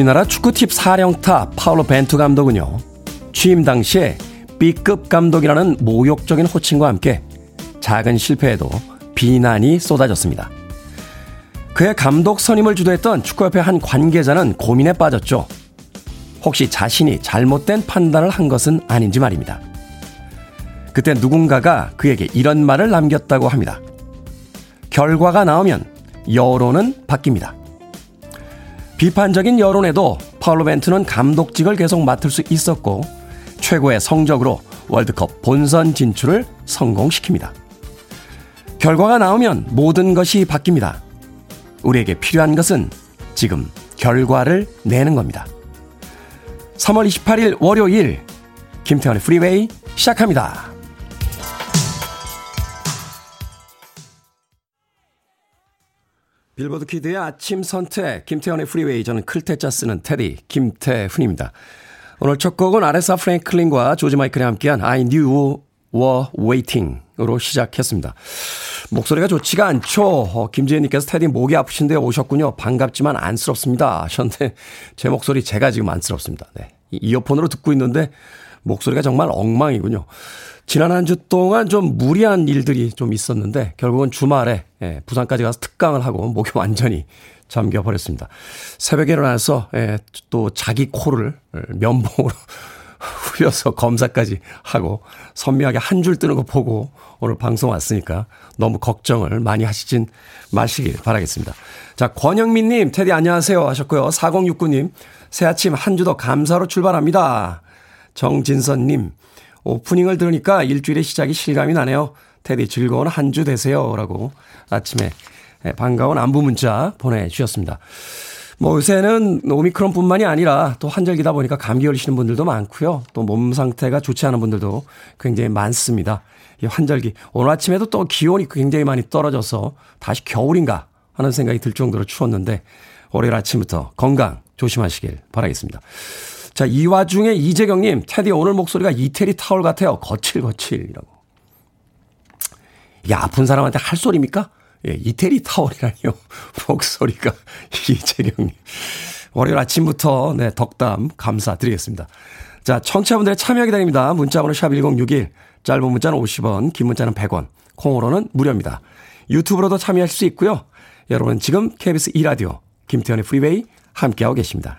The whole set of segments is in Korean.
우리나라 축구팁 사령탑 파울로 벤투 감독은요. 취임 당시에 B급 감독이라는 모욕적인 호칭과 함께 작은 실패에도 비난이 쏟아졌습니다. 그의 감독 선임을 주도했던 축구협회 한 관계자는 고민에 빠졌죠. 혹시 자신이 잘못된 판단을 한 것은 아닌지 말입니다. 그때 누군가가 그에게 이런 말을 남겼다고 합니다. 결과가 나오면 여론은 바뀝니다. 비판적인 여론에도 파울로 벤투는 감독직을 계속 맡을 수 있었고 최고의 성적으로 월드컵 본선 진출을 성공시킵니다. 결과가 나오면 모든 것이 바뀝니다. 우리에게 필요한 것은 지금 결과를 내는 겁니다. 3월 28일 월요일 김태환의 프리웨이 시작합니다. 빌보드 키드의 아침 선택, 김태현의 프리웨이. 저는 클 태 자 쓰는 테디, 김태훈입니다. 오늘 첫 곡은 아레사 프랭클린과 조지 마이클이 함께한 I Knew You Were Waiting 으로 시작했습니다. 목소리가 좋지가 않죠. 어, 김지혜님께서 테디 목이 아프신데 오셨군요. 반갑지만 안쓰럽습니다. 하셨는데 제 목소리 제가 지금 안쓰럽습니다. 네. 이어폰으로 듣고 있는데 목소리가 정말 엉망이군요. 지난 한 주 동안 좀 무리한 일들이 좀 있었는데 결국은 주말에 예, 부산까지 가서 특강을 하고 목이 완전히 잠겨 버렸습니다. 새벽에 일어나서 예, 또 자기 코를 면봉으로 흘려서 검사까지 하고 선명하게 한 줄 뜨는 거 보고 오늘 방송 왔으니까 너무 걱정을 많이 하시진 마시길 바라겠습니다. 자, 권영민님, 테디 안녕하세요 하셨고요. 4069님, 새 아침 한 주 더 감사로 출발합니다. 정진선님, 오프닝을 들으니까 일주일의 시작이 실감이 나네요. 테디 즐거운 한 주 되세요. 라고 아침에 반가운 안부 문자 보내주셨습니다. 뭐 요새는 오미크론 뿐만이 아니라 또 환절기다 보니까 감기 걸리시는 분들도 많고요. 또 몸 상태가 좋지 않은 분들도 굉장히 많습니다. 이 환절기. 오늘 아침에도 또 기온이 굉장히 많이 떨어져서 다시 겨울인가 하는 생각이 들 정도로 추웠는데 월요일 아침부터 건강 조심하시길 바라겠습니다. 자, 이 와중에 이재경님, 테디 오늘 목소리가 이태리 타월 같아요. 거칠거칠이라고. 이게 아픈 사람한테 할 소리입니까? 예, 이태리 타월이라니요. 목소리가 이재경님. 월요일 아침부터 네, 덕담 감사드리겠습니다. 자, 청취자분들의 참여 기다립니다. 문자번호 샵 1061, 짧은 문자는 50원, 긴 문자는 100원, 콩으로는 무료입니다. 유튜브로도 참여하실 수 있고요. 여러분 지금 KBS 2라디오 김태현의 프리웨이 함께하고 계십니다.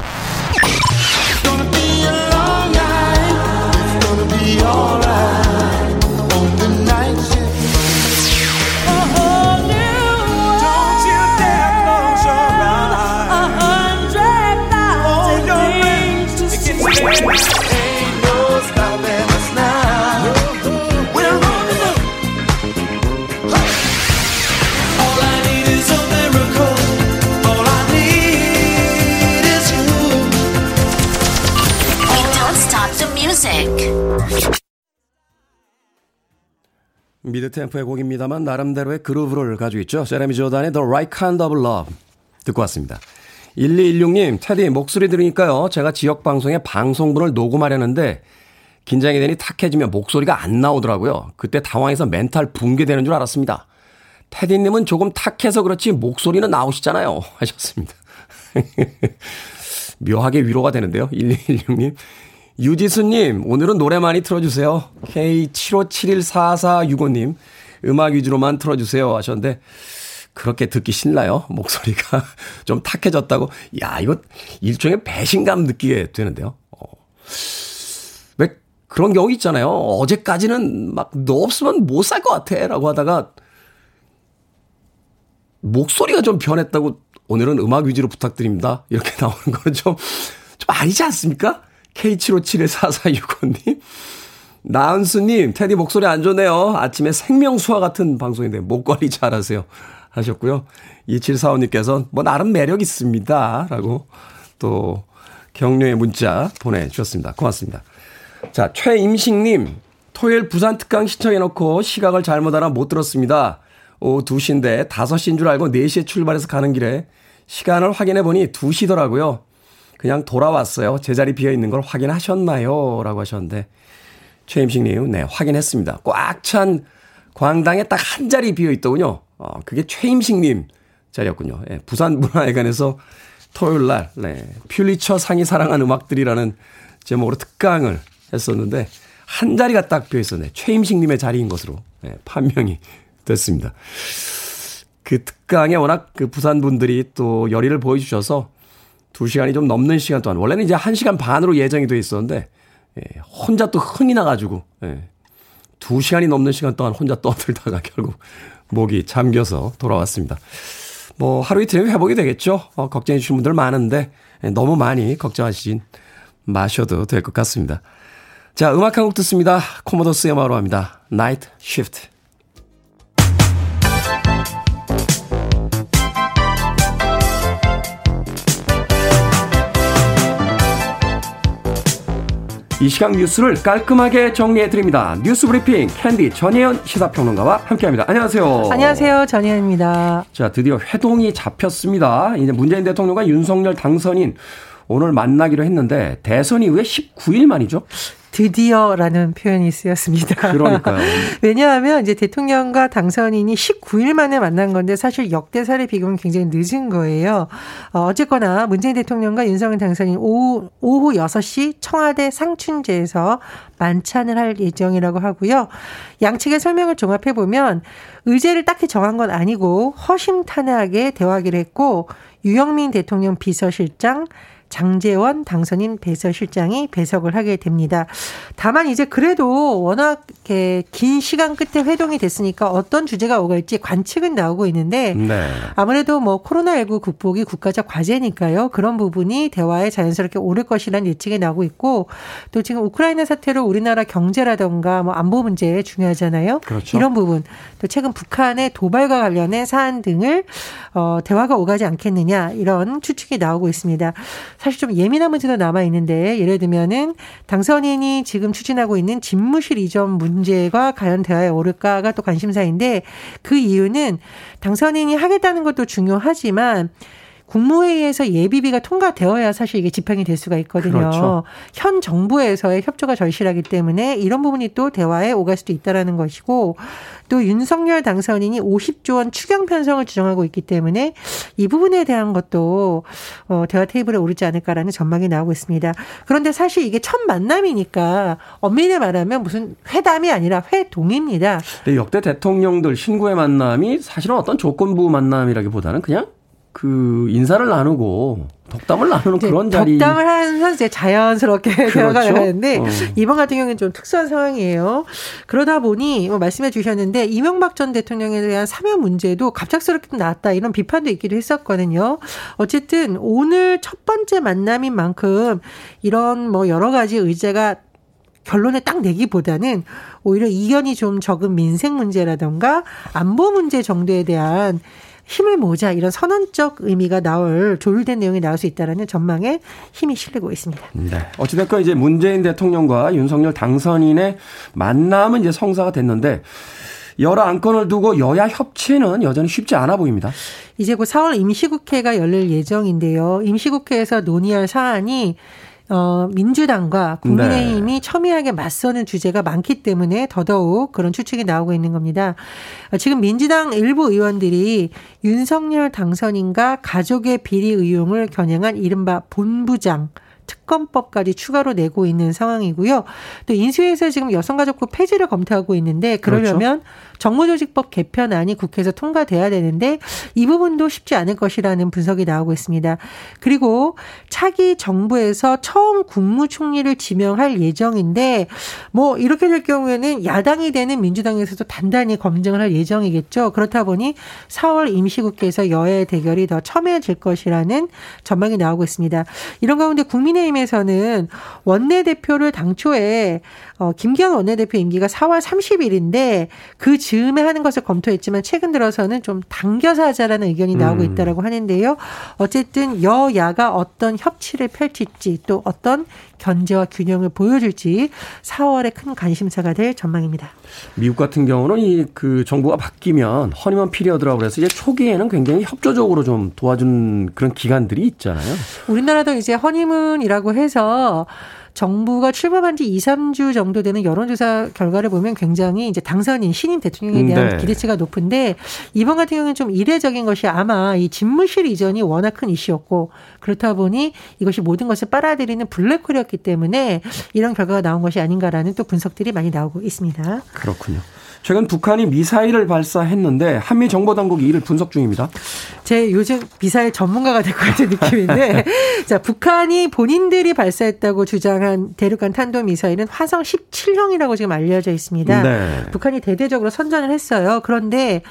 미드 템포의 곡입니다만 나름대로의 그루브를 가지고 있죠. 세레미 조단의 The Right Kind of Love 듣고 왔습니다. 1216님, 테디 목소리 들으니까요. 제가 지역 방송에 방송분을 녹음하려는데 긴장이 되니 탁해지면 목소리가 안 나오더라고요. 그때 당황해서 멘탈 붕괴되는 줄 알았습니다. 테디님은 조금 탁해서 그렇지 목소리는 나오시잖아요. 하셨습니다. 묘하게 위로가 되는데요. 1216님. 유지수님, 오늘은 노래 많이 틀어주세요. K75714465님, 음악 위주로만 틀어주세요. 하셨는데, 그렇게 듣기 싫나요? 목소리가 좀 탁해졌다고. 야, 이거 일종의 배신감 느끼게 되는데요. 어. 왜 그런 경우 있잖아요. 어제까지는 막 너 없으면 못 살 것 같아. 라고 하다가, 목소리가 좀 변했다고 오늘은 음악 위주로 부탁드립니다. 이렇게 나오는 거는 좀, 좀 아니지 않습니까? K75714465님. 나은수님, 테디 목소리 안 좋네요. 아침에 생명수와 같은 방송인데, 목 관리 잘하세요. 하셨고요. 2745님께서, 뭐, 나름 매력 있습니다. 라고 또 격려의 문자 보내주셨습니다. 고맙습니다. 자, 최임식님, 토요일 부산 특강 신청해놓고 시각을 잘못 알아 못 들었습니다. 오후 2시인데 5시인 줄 알고 4시에 출발해서 가는 길에 시간을 확인해보니 2시더라고요. 그냥 돌아왔어요. 제자리 비어 있는 걸 확인하셨나요? 라고 하셨는데, 최임식님, 네, 확인했습니다. 꽉 찬 광당에 딱 한 자리 비어 있더군요. 어, 그게 최임식님 자리였군요. 예, 부산문화회관에서 토요일 날, 네, 퓰리처 상이 사랑한 음악들이라는 제목으로 특강을 했었는데, 한 자리가 딱 비어 있었네. 최임식님의 자리인 것으로 예, 판명이 됐습니다. 그 특강에 워낙 그 부산 분들이 또 열의를 보여주셔서 두 시간이 좀 넘는 시간 동안, 원래는 이제 한 시간 반으로 예정이 돼 있었는데, 예, 혼자 또 흥이 나가지고, 예, 두 시간이 넘는 시간 동안 혼자 떠들다가 결국 목이 잠겨서 돌아왔습니다. 뭐 하루 이틀 회복이 되겠죠. 어, 걱정해 주신 분들 많은데 예, 너무 많이 걱정하시진 마셔도 될 것 같습니다. 자, 음악 한 곡 듣습니다. 코모도스의 마로 합니다. Night Shift. 이 시각 뉴스를 깔끔하게 정리해드립니다. 뉴스 브리핑 캔디 전예현 시사평론가와 함께합니다. 안녕하세요. 안녕하세요. 전예현입니다. 자, 드디어 회동이 잡혔습니다. 이제 문재인 대통령과 윤석열 당선인 오늘 만나기로 했는데 대선 이후에 19일 만이죠? 드디어라는 표현이 쓰였습니다. 그러니까요. 왜냐하면 이제 대통령과 당선인이 19일 만에 만난 건데 사실 역대 사례 비교는 굉장히 늦은 거예요. 어, 어쨌거나 문재인 대통령과 윤석열 당선인 오후, 오후 6시 청와대 상춘제에서 만찬을 할 예정이라고 하고요. 양측의 설명을 종합해 보면 의제를 딱히 정한 건 아니고 허심탄회하게 대화하기로 했고 유영민 대통령 비서실장 장재원 당선인 배서실장이 배석을 하게 됩니다. 다만 이제 그래도 워낙 긴 시간 끝에 회동이 됐으니까 어떤 주제가 오갈지 관측은 나오고 있는데 네. 아무래도 뭐 코로나19 극복이 국가적 과제니까요. 그런 부분이 대화에 자연스럽게 오를 것이라는 예측이 나오고 있고 또 지금 우크라이나 사태로 우리나라 경제라던가 뭐 안보 문제 중요하잖아요. 그렇죠. 이런 부분 또 최근 북한의 도발과 관련된 사안 등을 어 대화가 오가지 않겠느냐 이런 추측이 나오고 있습니다. 사실 좀 예민한 문제도 남아 있는데 예를 들면은 당선인이 지금 추진하고 있는 집무실 이전 문제가 과연 대화에 오를까가 또 관심사인데 그 이유는 당선인이 하겠다는 것도 중요하지만 국무회의에서 예비비가 통과되어야 사실 이게 집행이 될 수가 있거든요. 그렇죠. 현 정부에서의 협조가 절실하기 때문에 이런 부분이 또 대화에 오갈 수도 있다라는 것이고 또 윤석열 당선인이 50조 원 추경 편성을 주장하고 있기 때문에 이 부분에 대한 것도 어, 대화 테이블에 오르지 않을까라는 전망이 나오고 있습니다. 그런데 사실 이게 첫 만남이니까 엄밀히 말하면 무슨 회담이 아니라 회동입니다. 네, 역대 대통령들 신구의 만남이 사실은 어떤 조건부 만남이라기보다는 그냥 그 인사를 나누고 덕담을 나누는 그런 자리. 덕담을 하면서 이제 자연스럽게 그렇죠? 대화가 나가는데 어. 이번 같은 경우는 좀 특수한 상황이에요. 그러다 보니 뭐 말씀해 주셨는데 이명박 전 대통령에 대한 사면 문제도 갑작스럽게 나왔다 이런 비판도 있기도 했었거든요. 어쨌든 오늘 첫 번째 만남인 만큼 이런 뭐 여러 가지 의제가 결론에 딱 내기보다는 오히려 이견이 좀 적은 민생 문제라던가 안보 문제 정도에 대한 힘을 모자 이런 선언적 의미가 나올 조율된 내용이 나올 수 있다라는 전망에 힘이 실리고 있습니다. 네. 어찌됐건 이제 문재인 대통령과 윤석열 당선인의 만남은 이제 성사가 됐는데 여러 안건을 두고 여야 협치는 여전히 쉽지 않아 보입니다. 이제 곧 4월 임시국회가 열릴 예정인데요. 임시국회에서 논의할 사안이 어, 민주당과 국민의힘이 네. 첨예하게 맞서는 주제가 많기 때문에 더더욱 그런 추측이 나오고 있는 겁니다. 어, 지금 민주당 일부 의원들이 윤석열 당선인과 가족의 비리 의혹을 겨냥한 이른바 본부장 특검법까지 추가로 내고 있는 상황이고요. 또 인수위에서 지금 여성가족부 폐지를 검토하고 있는데 그러려면 그렇죠. 정무조직법 개편안이 국회에서 통과돼야 되는데 이 부분도 쉽지 않을 것이라는 분석이 나오고 있습니다. 그리고 차기 정부에서 처음 국무총리를 지명할 예정인데 뭐 이렇게 될 경우에는 야당이 되는 민주당에서도 단단히 검증을 할 예정이겠죠. 그렇다 보니 4월 임시국회에서 여야 대결이 더 첨예해질 것이라는 전망이 나오고 있습니다. 이런 가운데 국민의힘에서는 원내대표를 당초에 어, 김기현 원내대표 임기가 4월 30일인데 그 즈음에 하는 것을 검토했지만 최근 들어서는 좀 당겨서 하자라는 의견이 나오고 음. 있다라고 하는데요. 어쨌든 여야가 어떤 협치를 펼칠지 또 어떤 견제와 균형을 보여줄지 4월에 큰 관심사가 될 전망입니다. 미국 같은 경우는 이 그 정부가 바뀌면 honeymoon period라고 그래서 이제 초기에는 굉장히 협조적으로 좀 도와준 그런 기관들이 있잖아요. 우리나라도 이제 허니문이라고 해서 정부가 출범한 지 2, 3주 정도 되는 여론조사 결과를 보면 굉장히 이제 당선인 신임 대통령에 대한 네. 기대치가 높은데 이번 같은 경우는 좀 이례적인 것이 아마 이 집무실 이전이 워낙 큰 이슈였고 그렇다 보니 이것이 모든 것을 빨아들이는 블랙홀이었기 때문에 이런 결과가 나온 것이 아닌가라는 또 분석들이 많이 나오고 있습니다. 그렇군요. 최근 북한이 미사일을 발사했는데 한미 정보 당국이 이를 분석 중입니다. 제 요즘 미사일 전문가가 될 것 같은 느낌인데 자 북한이 본인들이 발사했다고 주장한 대륙간 탄도 미사일은 화성 17형이라고 지금 알려져 있습니다. 네. 북한이 대대적으로 선전을 했어요. 그런데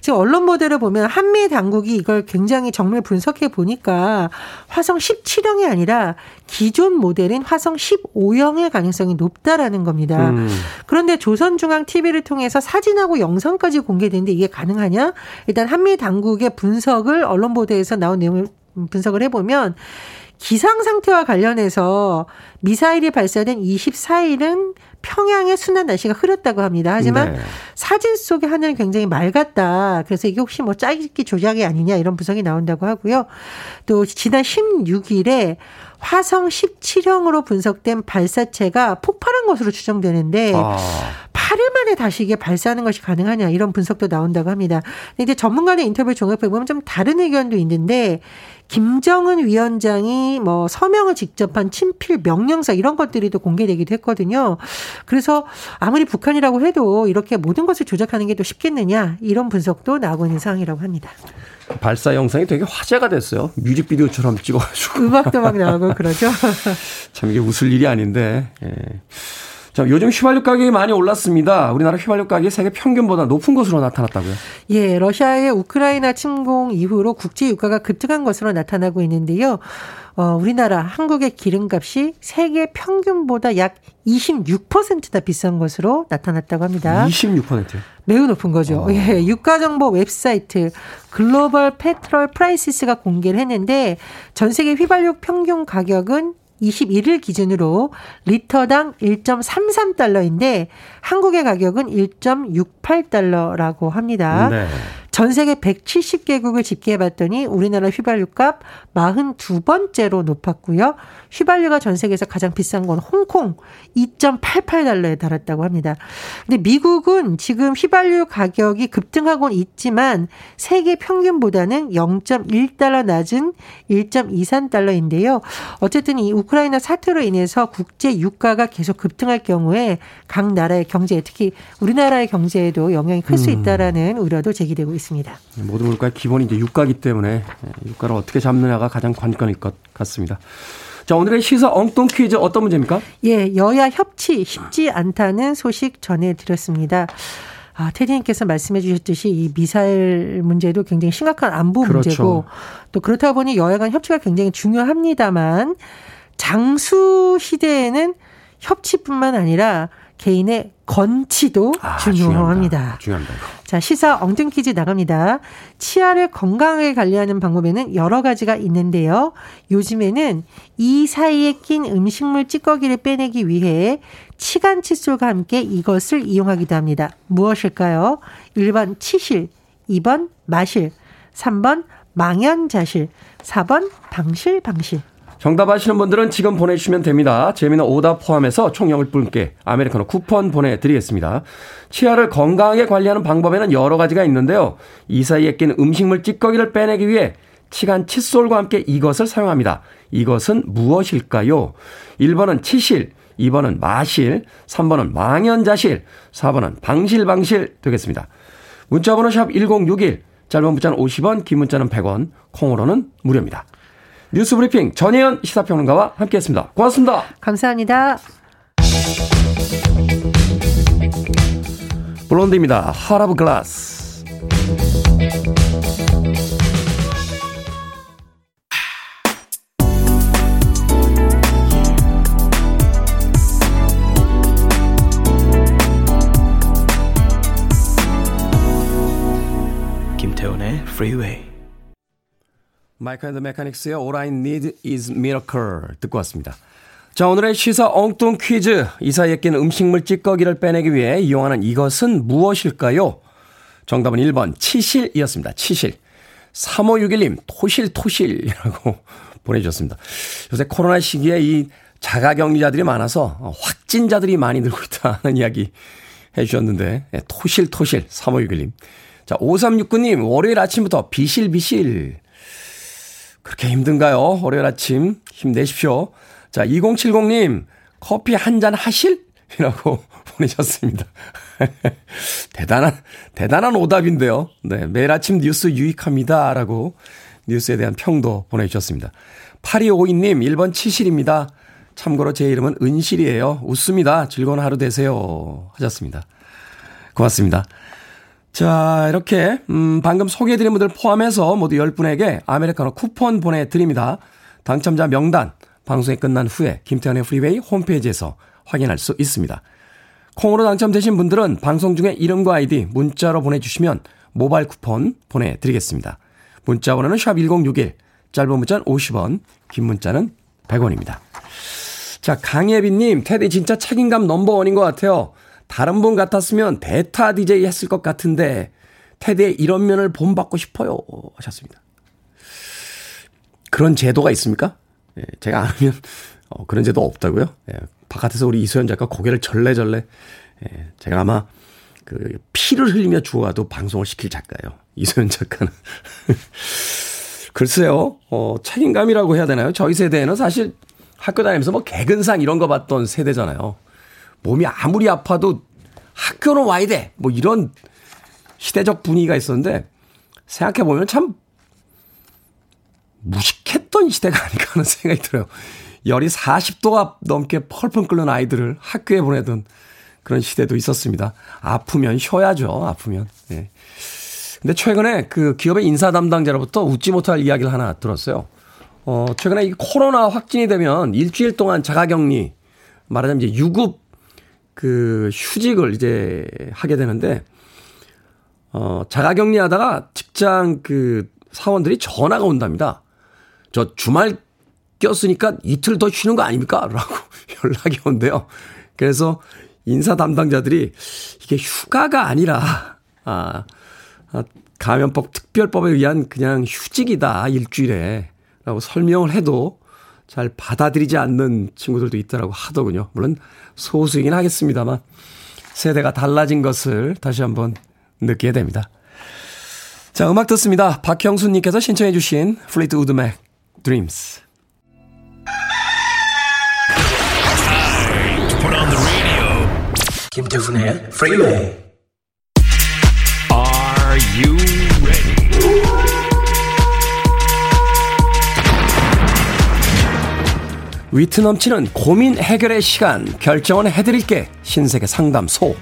지금 언론 보도를 보면 한미 당국이 이걸 굉장히 정밀 분석해 보니까 화성 17형이 아니라 기존 모델인 화성 15형의 가능성이 높다라는 겁니다. 음. 그런데 조선중앙TV를 통해서 사진하고 영상까지 공개됐는데 이게 가능하냐? 일단 한미 당국의 분석을 언론 보도에서 나온 내용을 분석을 해보면 기상 상태와 관련해서 미사일이 발사된 24일은 평양의 순한 날씨가 흐렸다고 합니다. 하지만 네. 사진 속의 하늘은 굉장히 맑았다. 그래서 이게 혹시 뭐 짜깁기 조작이 아니냐 이런 분석이 나온다고 하고요. 또 지난 16일에 화성 17형으로 분석된 발사체가 폭발한 것으로 추정되는데 아. 8일 만에 다시 이게 발사하는 것이 가능하냐 이런 분석도 나온다고 합니다. 근데 이제 전문가의 인터뷰 종합해 보면 좀 다른 의견도 있는데 김정은 위원장이 뭐 서명을 직접 한 친필 명령서 이런 것들이 또 공개되기도 했거든요. 그래서 아무리 북한이라고 해도 이렇게 모든 것을 조작하는 게 또 쉽겠느냐 이런 분석도 나오고 있는 상황이라고 합니다. 발사 영상이 되게 화제가 됐어요. 뮤직비디오처럼 찍어가지고. 음악도 막 나오고 그러죠. 참 이게 웃을 일이 아닌데. 예. 자, 요즘 휘발유 가격이 많이 올랐습니다. 우리나라 휘발유 가격이 세계 평균보다 높은 것으로 나타났다고요? 예, 러시아의 우크라이나 침공 이후로 국제 유가가 급등한 것으로 나타나고 있는데요. 어, 우리나라 한국의 기름값이 세계 평균보다 약 26%나 비싼 것으로 나타났다고 합니다. 26%요? 매우 높은 거죠. 어. 예, 유가 정보 웹사이트 Global Petrol Prices가 공개를 했는데 전 세계 휘발유 평균 가격은 21일 기준으로 리터당 1.33달러인데 한국의 가격은 1.68달러라고 합니다. 네. 전 세계 170개국을 집계해 봤더니 우리나라 휘발유 값 42번째로 높았고요. 휘발유가 전 세계에서 가장 비싼 건 홍콩 2.88달러에 달했다고 합니다. 근데 미국은 지금 휘발유 가격이 급등하고는 있지만 세계 평균보다는 0.1달러 낮은 1.23달러인데요. 어쨌든 이 우크라이나 사태로 인해서 국제 유가가 계속 급등할 경우에 각 나라의 경제 특히 우리나라의 경제에도 영향이 클수 음. 있다라는 우려도 제기되고 있습니다. 모든 물가의 기본이 이제 유가기 때문에 유가를 어떻게 잡느냐가 가장 관건일 것 같습니다. 자, 오늘의 시사 엉뚱 퀴즈 어떤 문제입니까? 예, 여야 협치 쉽지 않다는 소식 전해드렸습니다. 아, 테디님께서 말씀해 주셨듯이 이 미사일 문제도 굉장히 심각한 안보 그렇죠. 문제고 또 그렇다 보니 여야 간 협치가 굉장히 중요합니다만 장수 시대에는 협치뿐만 아니라 개인의 건치도 아, 중요합니다. 중요합니다. 자, 시사 엉뚱 퀴즈 나갑니다. 치아를 건강하게 관리하는 방법에는 여러 가지가 있는데요. 요즘에는 이 사이에 낀 음식물 찌꺼기를 빼내기 위해 치간 칫솔과 함께 이것을 이용하기도 합니다. 무엇일까요? 1번 치실, 2번 마실, 3번 망연자실, 4번 방실방실. 정답 아시는 분들은 지금 보내주시면 됩니다. 재미는 오답 포함해서 총 10분께 아메리카노 쿠폰 보내드리겠습니다. 치아를 건강하게 관리하는 방법에는 여러 가지가 있는데요. 이 사이에 낀 음식물 찌꺼기를 빼내기 위해 치간 칫솔과 함께 이것을 사용합니다. 이것은 무엇일까요? 1번은 치실, 2번은 마실, 3번은 망연자실, 4번은 방실방실 되겠습니다. 문자번호 샵 1061, 짧은 문자는 50원, 긴 문자는 100원, 콩으로는 무료입니다. 뉴스 브리핑 전혜연 시사평론가와 함께했습니다. 고맙습니다. 감사합니다. 블론디입니다. Heart of Glass. 김태훈의 Freeway. 마이크 앤드 메카닉스의 All I Need Is a Miracle 듣고 왔습니다. 자, 오늘의 시사 엉뚱 퀴즈. 이 사이에 낀 음식물 찌꺼기를 빼내기 위해 이용하는 이것은 무엇일까요? 정답은 1번 치실이었습니다. 치실. 3561님 토실토실이라고 보내주셨습니다. 요새 코로나 시기에 이 자가격리자들이 많아서 확진자들이 많이 늘고 있다는 이야기 해주셨는데, 예, 토실토실 3561님. 자, 5369님, 월요일 아침부터 비실비실. 그렇게 힘든가요? 월요일 아침 힘내십시오. 자, 2070님, 커피 한 잔 하실? 이라고 보내셨습니다. 대단한, 대단한 오답인데요. 네, 매일 아침 뉴스 유익합니다. 라고 뉴스에 대한 평도 보내주셨습니다. 8252님, 1번 치실입니다. 참고로 제 이름은 은실이에요. 웃습니다. 즐거운 하루 되세요. 하셨습니다. 고맙습니다. 자, 이렇게, 음, 방금 소개해드린 분들 포함해서 모두 10분에게 아메리카노 쿠폰 보내드립니다. 당첨자 명단, 방송이 끝난 후에 김태훈의 프리웨이 홈페이지에서 확인할 수 있습니다. 콩으로 당첨되신 분들은 방송 중에 이름과 아이디 문자로 보내주시면 모바일 쿠폰 보내드리겠습니다. 문자 번호는 샵1061, 짧은 문자는 50원, 긴 문자는 100원입니다. 자, 강예빈님, 테디 진짜 책임감 넘버원인 것 같아요. 다른 분 같았으면 대타 DJ 했을 것 같은데, 테디의 이런 면을 본받고 싶어요. 하셨습니다. 그런 제도가 있습니까? 예, 제가 아면 어, 그런 제도 없다고요? 예, 바깥에서 우리 이소연 작가 고개를 절레절레, 예, 제가 아마 그 피를 흘리며 주워와도 방송을 시킬 작가예요. 이소연 작가는. 글쎄요, 어, 책임감이라고 해야 되나요? 저희 세대에는 사실 학교 다니면서 뭐 개근상 이런 거 봤던 세대잖아요. 몸이 아무리 아파도 학교는 와야 돼. 뭐 이런 시대적 분위기가 있었는데 생각해 보면 참 무식했던 시대가 아닌가 하는 생각이 들어요. 열이 40도가 넘게 펄펄 끓는 아이들을 학교에 보내던 그런 시대도 있었습니다. 아프면 쉬어야죠. 아프면. 예. 근데 최근에 그 기업의 인사 담당자로부터 웃지 못할 이야기를 하나 들었어요. 어, 최근에 이 코로나 확진이 되면 일주일 동안 자가격리, 말하자면 이제 유급 그 휴직을 이제 하게 되는데, 어, 자가 격리 하다가 직장 그 사원들이 전화가 온답니다. 저 주말 꼈으니까 이틀 더 쉬는 거 아닙니까? 라고 연락이 온대요. 그래서 인사 담당자들이 이게 휴가가 아니라, 아, 아 감염법 특별법에 의한 그냥 휴직이다, 일주일에. 라고 설명을 해도 잘 받아들이지 않는 친구들도 있다라고 하더군요. 물론 소수이긴 하겠습니다만 세대가 달라진 것을 다시 한번 느끼게 됩니다. 자, 음악 듣습니다. 박형수님께서 신청해 주신 플리트우드 맥 Dreams. 김태훈의 프리웨이 위트 넘치는 고민 해결의 시간 결정은 해드릴게 신세계 상담소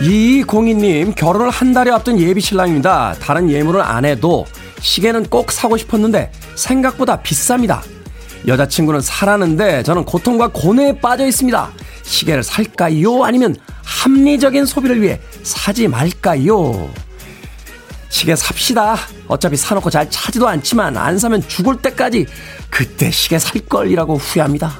이공인님 결혼을 한 달에 앞둔 예비 신랑입니다. 다른 예물은 안 해도 시계는 꼭 사고 싶었는데 생각보다 비쌉니다. 여자친구는 사라는데 저는 고통과 고뇌에 빠져 있습니다. 시계를 살까요? 아니면 합리적인 소비를 위해 사지 말까요? 시계 삽시다. 어차피 사놓고 잘 차지도 않지만 안 사면 죽을 때까지 그때 시계 살 걸이라고 후회합니다.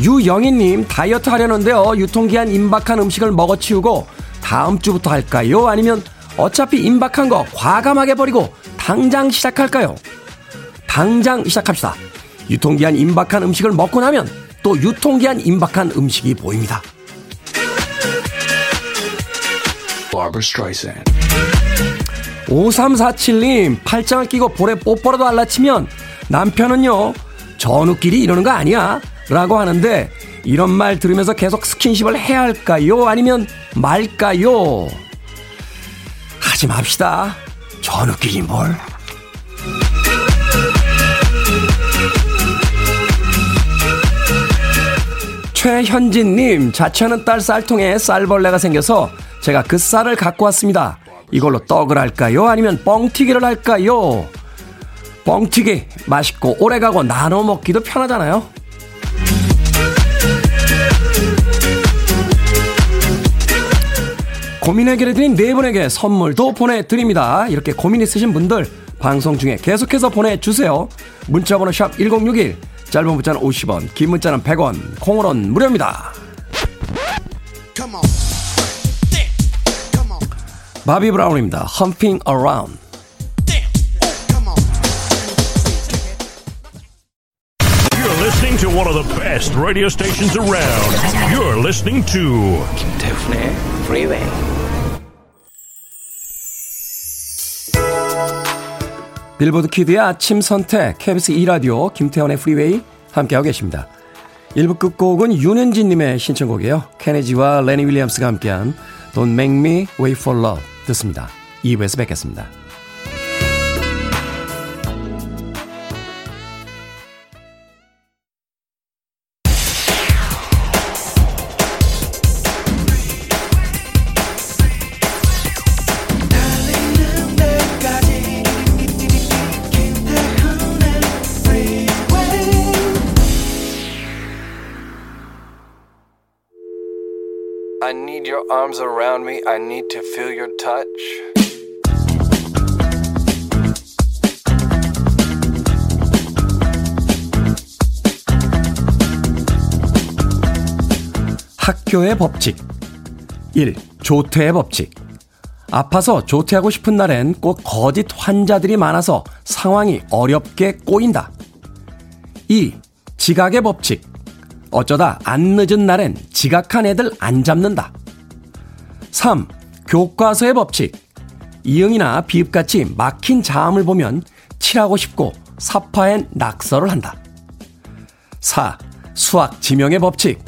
유영희님 다이어트 하려는데요. 유통기한 임박한 음식을 먹어치우고 다음 주부터 할까요? 아니면 어차피 임박한 거 과감하게 버리고 당장 시작할까요? 당장 시작합시다. 유통기한 임박한 음식을 먹고 나면 또 유통기한 임박한 음식이 보입니다. 5347님, 팔짱을 끼고 볼에 뽀뽀라도 알라치면 남편은요, 전우끼리 이러는 거 아니야? 라고 하는데, 이런 말 들으면서 계속 스킨십을 해야 할까요? 아니면 말까요? 하지 맙시다. 전우끼리 뭘. 최현진님, 자취하는 딸 쌀통에 쌀벌레가 생겨서 제가 그 쌀을 갖고 왔습니다. 이걸로 떡을 할까요? 아니면 뻥튀기를 할까요? 뻥튀기 맛있고 오래가고 나눠 먹기도 편하잖아요. 고민 해결해드린 네 분에게 선물도 보내드립니다. 이렇게 고민 있으신 분들 방송 중에 계속해서 보내주세요. 문자번호 샵 1061, 짧은 문자는 50원, 긴 문자는 100원, 콩으로는 무료입니다. 바비 브라운입니다. Humping Around. You're listening to one of the best radio stations around. You're listening to 김태훈의 Freeway. 빌보드 키드의 아침 선택 KBS 2 라디오 김태훈의 프리웨이 함께하고 계십니다. 1부 끝곡은 윤은진 님의 신청곡이에요. 케니 지와 레니 윌리엄스가 함께한 Don't Make Me Wait for Love 듣습니다. 2부에서 뵙겠습니다. Arms around me. I need to feel your touch. 학교의 법칙 1. 조퇴의 법칙 아파서 조퇴하고 싶은 날엔 꼭 거짓 환자들이 많아서 상황이 어렵게 꼬인다. 2. 지각의 법칙 어쩌다 안 늦은 날엔 지각한 애들 안 잡는다. 3. 교과서의 법칙 이응이나 비읍같이 막힌 자음을 보면 칠하고 싶고 사파엔 낙서를 한다. 4. 수학 지명의 법칙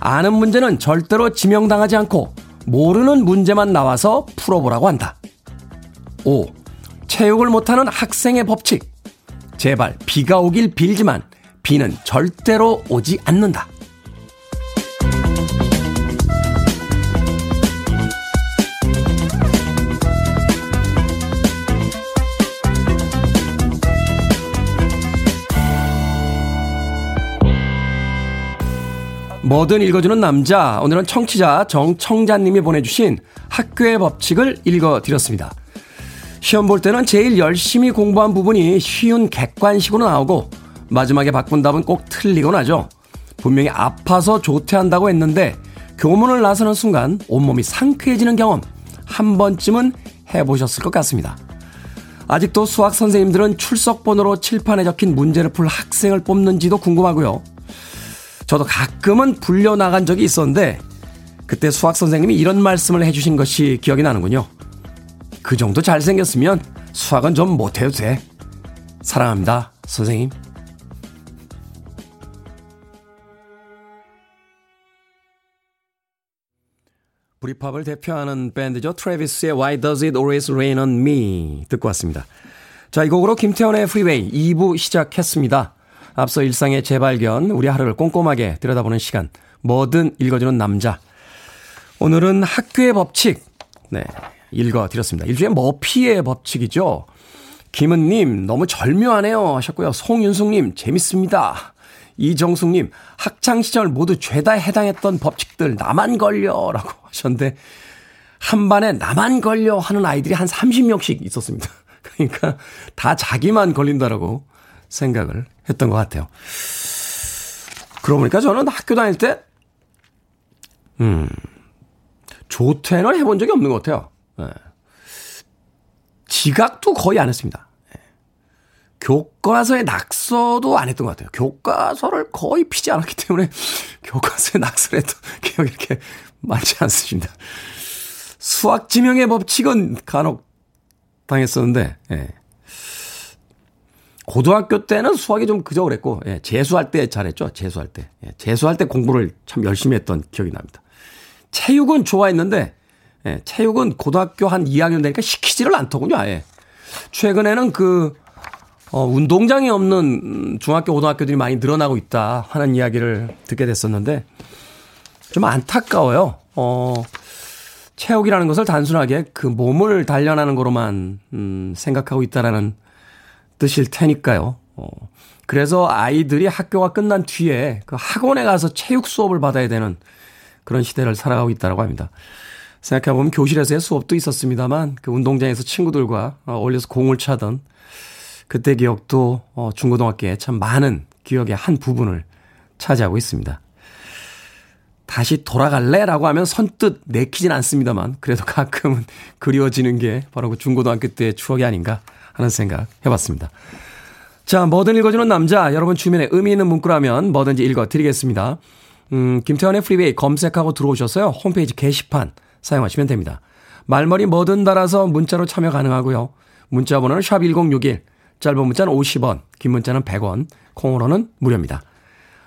아는 문제는 절대로 지명당하지 않고 모르는 문제만 나와서 풀어보라고 한다. 5. 체육을 못하는 학생의 법칙. 제발 비가 오길 빌지만 비는 절대로 오지 않는다. 뭐든 읽어주는 남자. 오늘은 청취자 정청자님이 보내주신 학교의 법칙을 읽어드렸습니다. 시험 볼 때는 제일 열심히 공부한 부분이 쉬운 객관식으로 나오고 마지막에 바꾼 답은 꼭 틀리곤 하죠. 분명히 아파서 조퇴한다고 했는데 교문을 나서는 순간 온몸이 상쾌해지는 경험 한 번쯤은 해보셨을 것 같습니다. 아직도 수학 선생님들은 출석 번호로 칠판에 적힌 문제를 풀 학생을 뽑는지도 궁금하고요. 저도 가끔은 불려나간 적이 있었는데 그때 수학 선생님이 이런 말씀을 해주신 것이 기억이 나는군요. 그 정도 잘생겼으면 수학은 좀 못해도 돼. 사랑합니다, 선생님. 브리팝을 대표하는 밴드죠. 트래비스의 Why Does It Always Rain on Me 듣고 왔습니다. 자, 이 곡으로 김태훈의 프리웨이 2부 시작했습니다. 앞서 일상의 재발견, 우리 하루를 꼼꼼하게 들여다보는 시간, 뭐든 읽어주는 남자. 오늘은 학교의 법칙, 네, 읽어드렸습니다. 일종의 머피의 법칙이죠. 김은님, 너무 절묘하네요. 하셨고요. 송윤숙님, 재밌습니다. 이정숙님, 학창시절 모두 죄다 해당했던 법칙들, 나만 걸려. 라고 하셨는데, 한 반에 나만 걸려 하는 아이들이 한 30명씩 있었습니다. 그러니까 다 자기만 걸린다라고 생각을 했던 것 같아요. 그러고 보니까 저는 학교 다닐 때, 음, 조퇴는 해본 적이 없는 것 같아요. 네. 지각도 거의 안 했습니다. 네. 교과서의 낙서도 안 했던 것 같아요. 교과서를 거의 피지 않았기 때문에 교과서에 낙서를 했던 기억이 이렇게 많지 않습니다. 수학 지명의 법칙은 간혹 당했었는데, 예. 고등학교 때는 수학이 좀 그저 그랬고, 예, 재수할 때 잘했죠. 재수할 때. 예, 재수할 때 공부를 참 열심히 했던 기억이 납니다. 체육은 좋아했는데, 예, 체육은 고등학교 한 2학년 되니까 시키지를 않더군요, 아예. 최근에는 그, 어, 운동장이 없는 중학교, 고등학교들이 많이 늘어나고 있다 하는 이야기를 듣게 됐었는데, 좀 안타까워요. 어, 체육이라는 것을 단순하게 그 몸을 단련하는 거로만, 음, 생각하고 있다라는 뜻일 테니까요. 어, 그래서 아이들이 학교가 끝난 뒤에 그 학원에 가서 체육 수업을 받아야 되는 그런 시대를 살아가고 있다고 합니다. 생각해보면 교실에서의 수업도 있었습니다만 그 운동장에서 친구들과 어울려서 공을 차던 그때 기억도 어, 중고등학교에 참 많은 기억의 한 부분을 차지하고 있습니다. 다시 돌아갈래? 라고 하면 선뜻 내키진 않습니다만, 그래도 가끔은 그리워지는 게 바로 그 중고등학교 때의 추억이 아닌가 하는 생각 해봤습니다. 자, 뭐든 읽어주는 남자, 여러분 주변에 의미 있는 문구라면 뭐든지 읽어드리겠습니다. 음, 김태훈의 프리웨이 검색하고 들어오셨어요. 홈페이지 게시판 사용하시면 됩니다. 말머리 뭐든 달아서 문자로 참여 가능하고요. 문자 번호는 샵1061, 짧은 문자는 50원, 긴 문자는 100원, 콩으로는 무료입니다.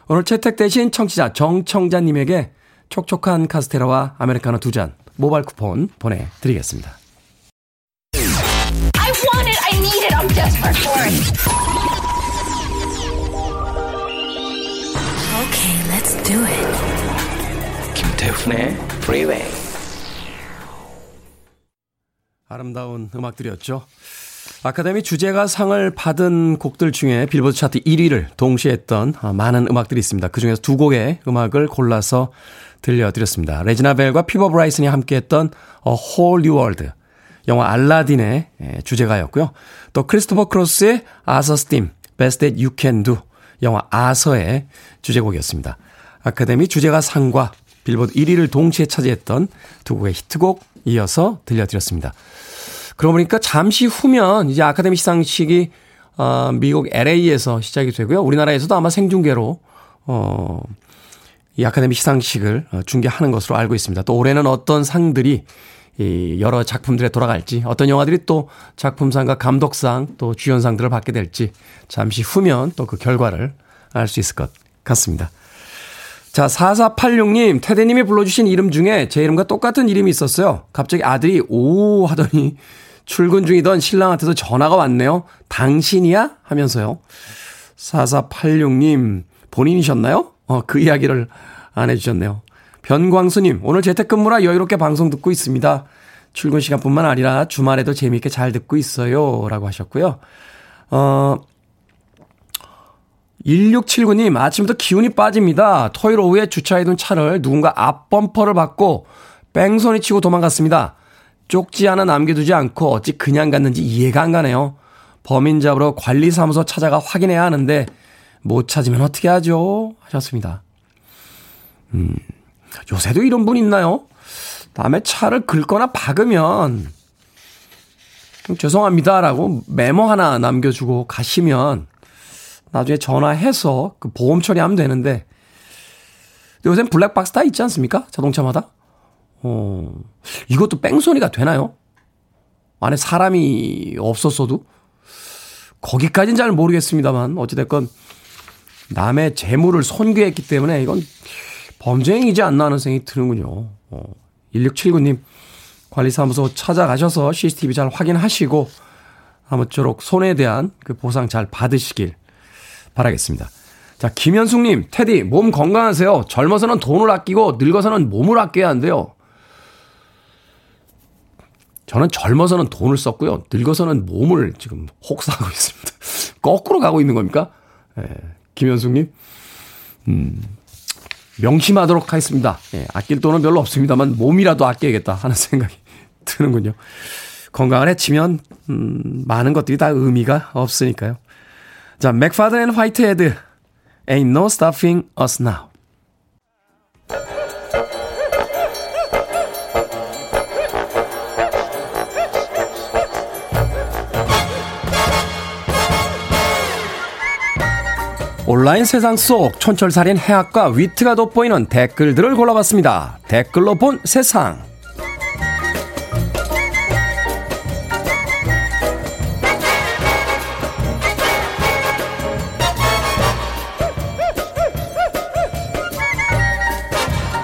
오늘 채택되신 청취자 정청자님에게 촉촉한 카스테라와 아메리카노 두 잔 모바일 쿠폰 보내드리겠습니다. I need it. I'm desperate for it. Okay, let's do it. 김태훈의 Freeway. 아름다운 음악들이었죠. 아카데미 주제가 상을 받은 곡들 중에 빌보드 차트 1위를 동시에 했던 많은 음악들이 있습니다. 그 중에서 두 곡의 음악을 골라서 들려드렸습니다. 레지나 벨과 피보 브라이슨이 함께했던 A Whole New World, 영화 알라딘의 주제가였고요. 또 크리스토퍼 크로스의 Arthur's Theme, Best That You Can Do, 영화 아서의 주제곡이었습니다. 아카데미 주제가 상과 빌보드 1위를 동시에 차지했던 두 곡의 히트곡 이어서 들려드렸습니다. 그러고 보니까 잠시 후면 이제 아카데미 시상식이 어, 미국 LA에서 시작이 되고요. 우리나라에서도 아마 생중계로 어, 이 아카데미 시상식을 어, 중계하는 것으로 알고 있습니다. 또 올해는 어떤 상들이 이 여러 작품들에 돌아갈지, 어떤 영화들이 또 작품상과 감독상 또 주연상들을 받게 될지 잠시 후면 또 그 결과를 알 수 있을 것 같습니다. 자, 4486님, 태대님이 불러주신 이름 중에 제 이름과 똑같은 이름이 있었어요. 갑자기 아들이 오 하더니 출근 중이던 신랑한테서 전화가 왔네요. 당신이야? 하면서요. 4486님, 본인이셨나요? 어, 그 이야기를 안 해주셨네요. 변광수님, 오늘 재택근무라 여유롭게 방송 듣고 있습니다. 출근 시간뿐만 아니라 주말에도 재미있게 잘 듣고 있어요. 라고 하셨고요. 어, 1679님, 아침부터 기운이 빠집니다. 토요일 오후에 주차해둔 차를 누군가 앞 범퍼를 받고 뺑소니 치고 도망갔습니다. 쪽지 하나 남겨두지 않고 어찌 그냥 갔는지 이해가 안 가네요. 범인 잡으러 관리사무소 찾아가 확인해야 하는데 못 찾으면 어떻게 하죠? 하셨습니다. 음, 요새도 이런 분 있나요? 남의 차를 긁거나 박으면 죄송합니다라고 메모 하나 남겨주고 가시면 나중에 전화해서 그 보험 처리하면 되는데 요새는 블랙박스 다 있지 않습니까? 자동차마다? 어, 이것도 뺑소니가 되나요? 안에 사람이 없었어도? 거기까지는 잘 모르겠습니다만, 어찌됐건, 남의 재물을 손괴했기 때문에 이건 범죄행위지 않나 하는 생각이 드는군요. 어, 1679님, 관리사무소 찾아가셔서 CCTV 잘 확인하시고, 아무쪼록 손해에 대한 그 보상 잘 받으시길 바라겠습니다. 자, 김현숙님, 테디, 몸 건강하세요. 젊어서는 돈을 아끼고 늙어서는 몸을 아껴야 한대요. 저는 젊어서는 돈을 썼고요. 늙어서는 몸을 지금 혹사하고 있습니다. 거꾸로 가고 있는 겁니까? 예, 김현숙님. 음, 명심하도록 하겠습니다. 예, 아낄 돈은 별로 없습니다만 몸이라도 아껴야겠다 하는 생각이 드는군요. 건강을 해치면, 음, 많은 것들이 다 의미가 없으니까요. 자, 맥패든 앤 화이트헤드. Ain't no stopping us now. 온라인 세상 속 촌철살인 해학과 위트가 돋보이는 댓글들을 골라봤습니다. 댓글로 본 세상.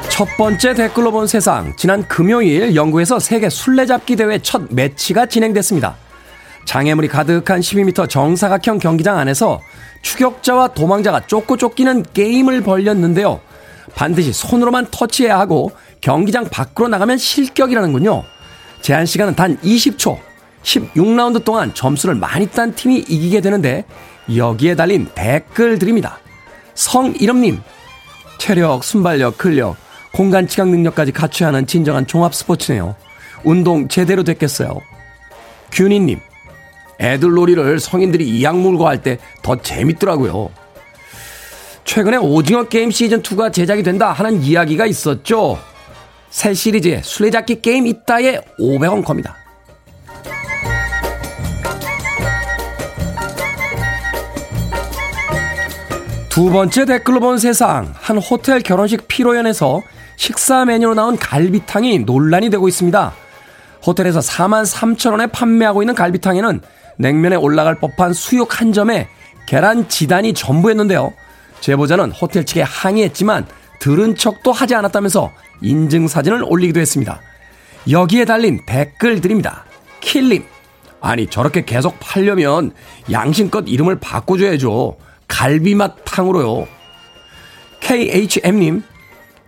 첫 번째 댓글로 본 세상. 지난 금요일 영국에서 세계 술래잡기 대회 첫 매치가 진행됐습니다. 장애물이 가득한 12m 정사각형 경기장 안에서 추격자와 도망자가 쫓고 쫓기는 게임을 벌렸는데요. 반드시 손으로만 터치해야 하고 경기장 밖으로 나가면 실격이라는군요. 제한 시간은 단 20초. 16라운드 동안 점수를 많이 딴 팀이 이기게 되는데 여기에 달린 댓글들입니다. 성이름님, 체력, 순발력, 근력, 공간 지각 능력까지 갖춰야 하는 진정한 종합 스포츠네요. 운동 제대로 됐겠어요. 균이님, 애들 놀이를 성인들이 이악 물고 할 때 더 재밌더라고요. 최근에 오징어 게임 시즌2가 제작이 된다 하는 이야기가 있었죠. 새 시리즈의 술래잡기 게임 있다에 500원 겁니다. 두 번째 댓글로 본 세상. 한 호텔 결혼식 피로연에서 식사 메뉴로 나온 갈비탕이 논란이 되고 있습니다. 호텔에서 4만 3천 원에 판매하고 있는 갈비탕에는 냉면에 올라갈 법한 수육 한 점에 계란 지단이 전부였는데요. 제보자는 호텔 측에 항의했지만 들은 척도 하지 않았다면서 인증 사진을 올리기도 했습니다. 여기에 달린 댓글들입니다. 킬림. 아니, 저렇게 계속 팔려면 양심껏 이름을 바꿔줘야죠. 갈비맛 탕으로요. KHM님,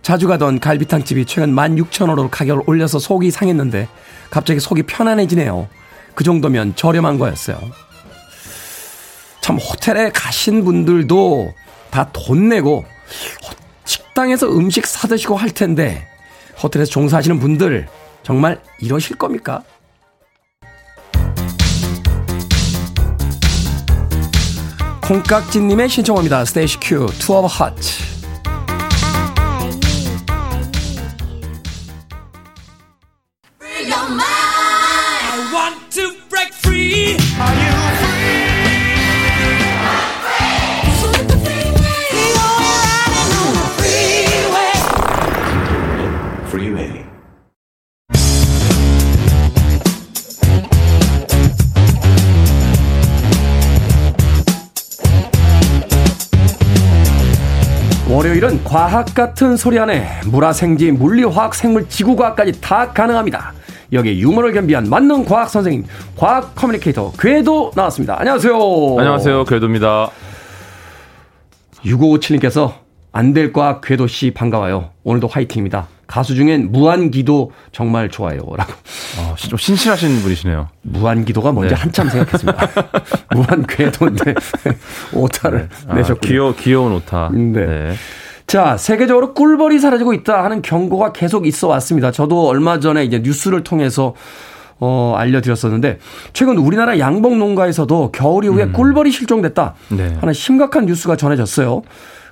자주 가던 갈비탕집이 최근 16,000원으로 가격을 올려서 속이 상했는데 갑자기 속이 편안해지네요. 그 정도면 저렴한 거였어요. 참 호텔에 가신 분들도 다 돈 내고 식당에서 음식 사 드시고 할 텐데 호텔에서 종사하시는 분들 정말 이러실 겁니까? 콩깍지님의 신청합니다. 스테이시 큐, 투어 오 월요일은 과학 같은 소리 안에 물화 생지, 물리 화학, 생물, 지구과학까지 다 가능합니다. 여기 유머를 겸비한 만능 과학 선생님, 과학 커뮤니케이터 궤도 나왔습니다. 안녕하세요. 안녕하세요, 궤도입니다. 6557님께서 안 될 과학 궤도 씨 반가워요. 오늘도 화이팅입니다. 가수 중엔 무한기도 정말 좋아요. 라고. 어, 좀 신실하신 분이시네요. 무한기도가 뭔지 네. 한참 생각했습니다. 무한궤도인데 오타를 아, 내셨군요. 귀여, 귀여운 오타. 네. 자, 세계적으로 꿀벌이 사라지고 있다 하는 경고가 계속 있어 왔습니다. 저도 얼마 전에 이제 뉴스를 통해서 어, 알려드렸었는데, 최근 우리나라 양봉 농가에서도 겨울 이후에 꿀벌이 실종됐다 네. 하는 심각한 뉴스가 전해졌어요.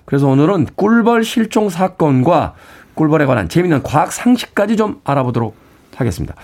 그래서 오늘은 꿀벌 실종 사건과 꿀벌에 관한 재미있는 과학 상식까지 좀 알아보도록 하겠습니다.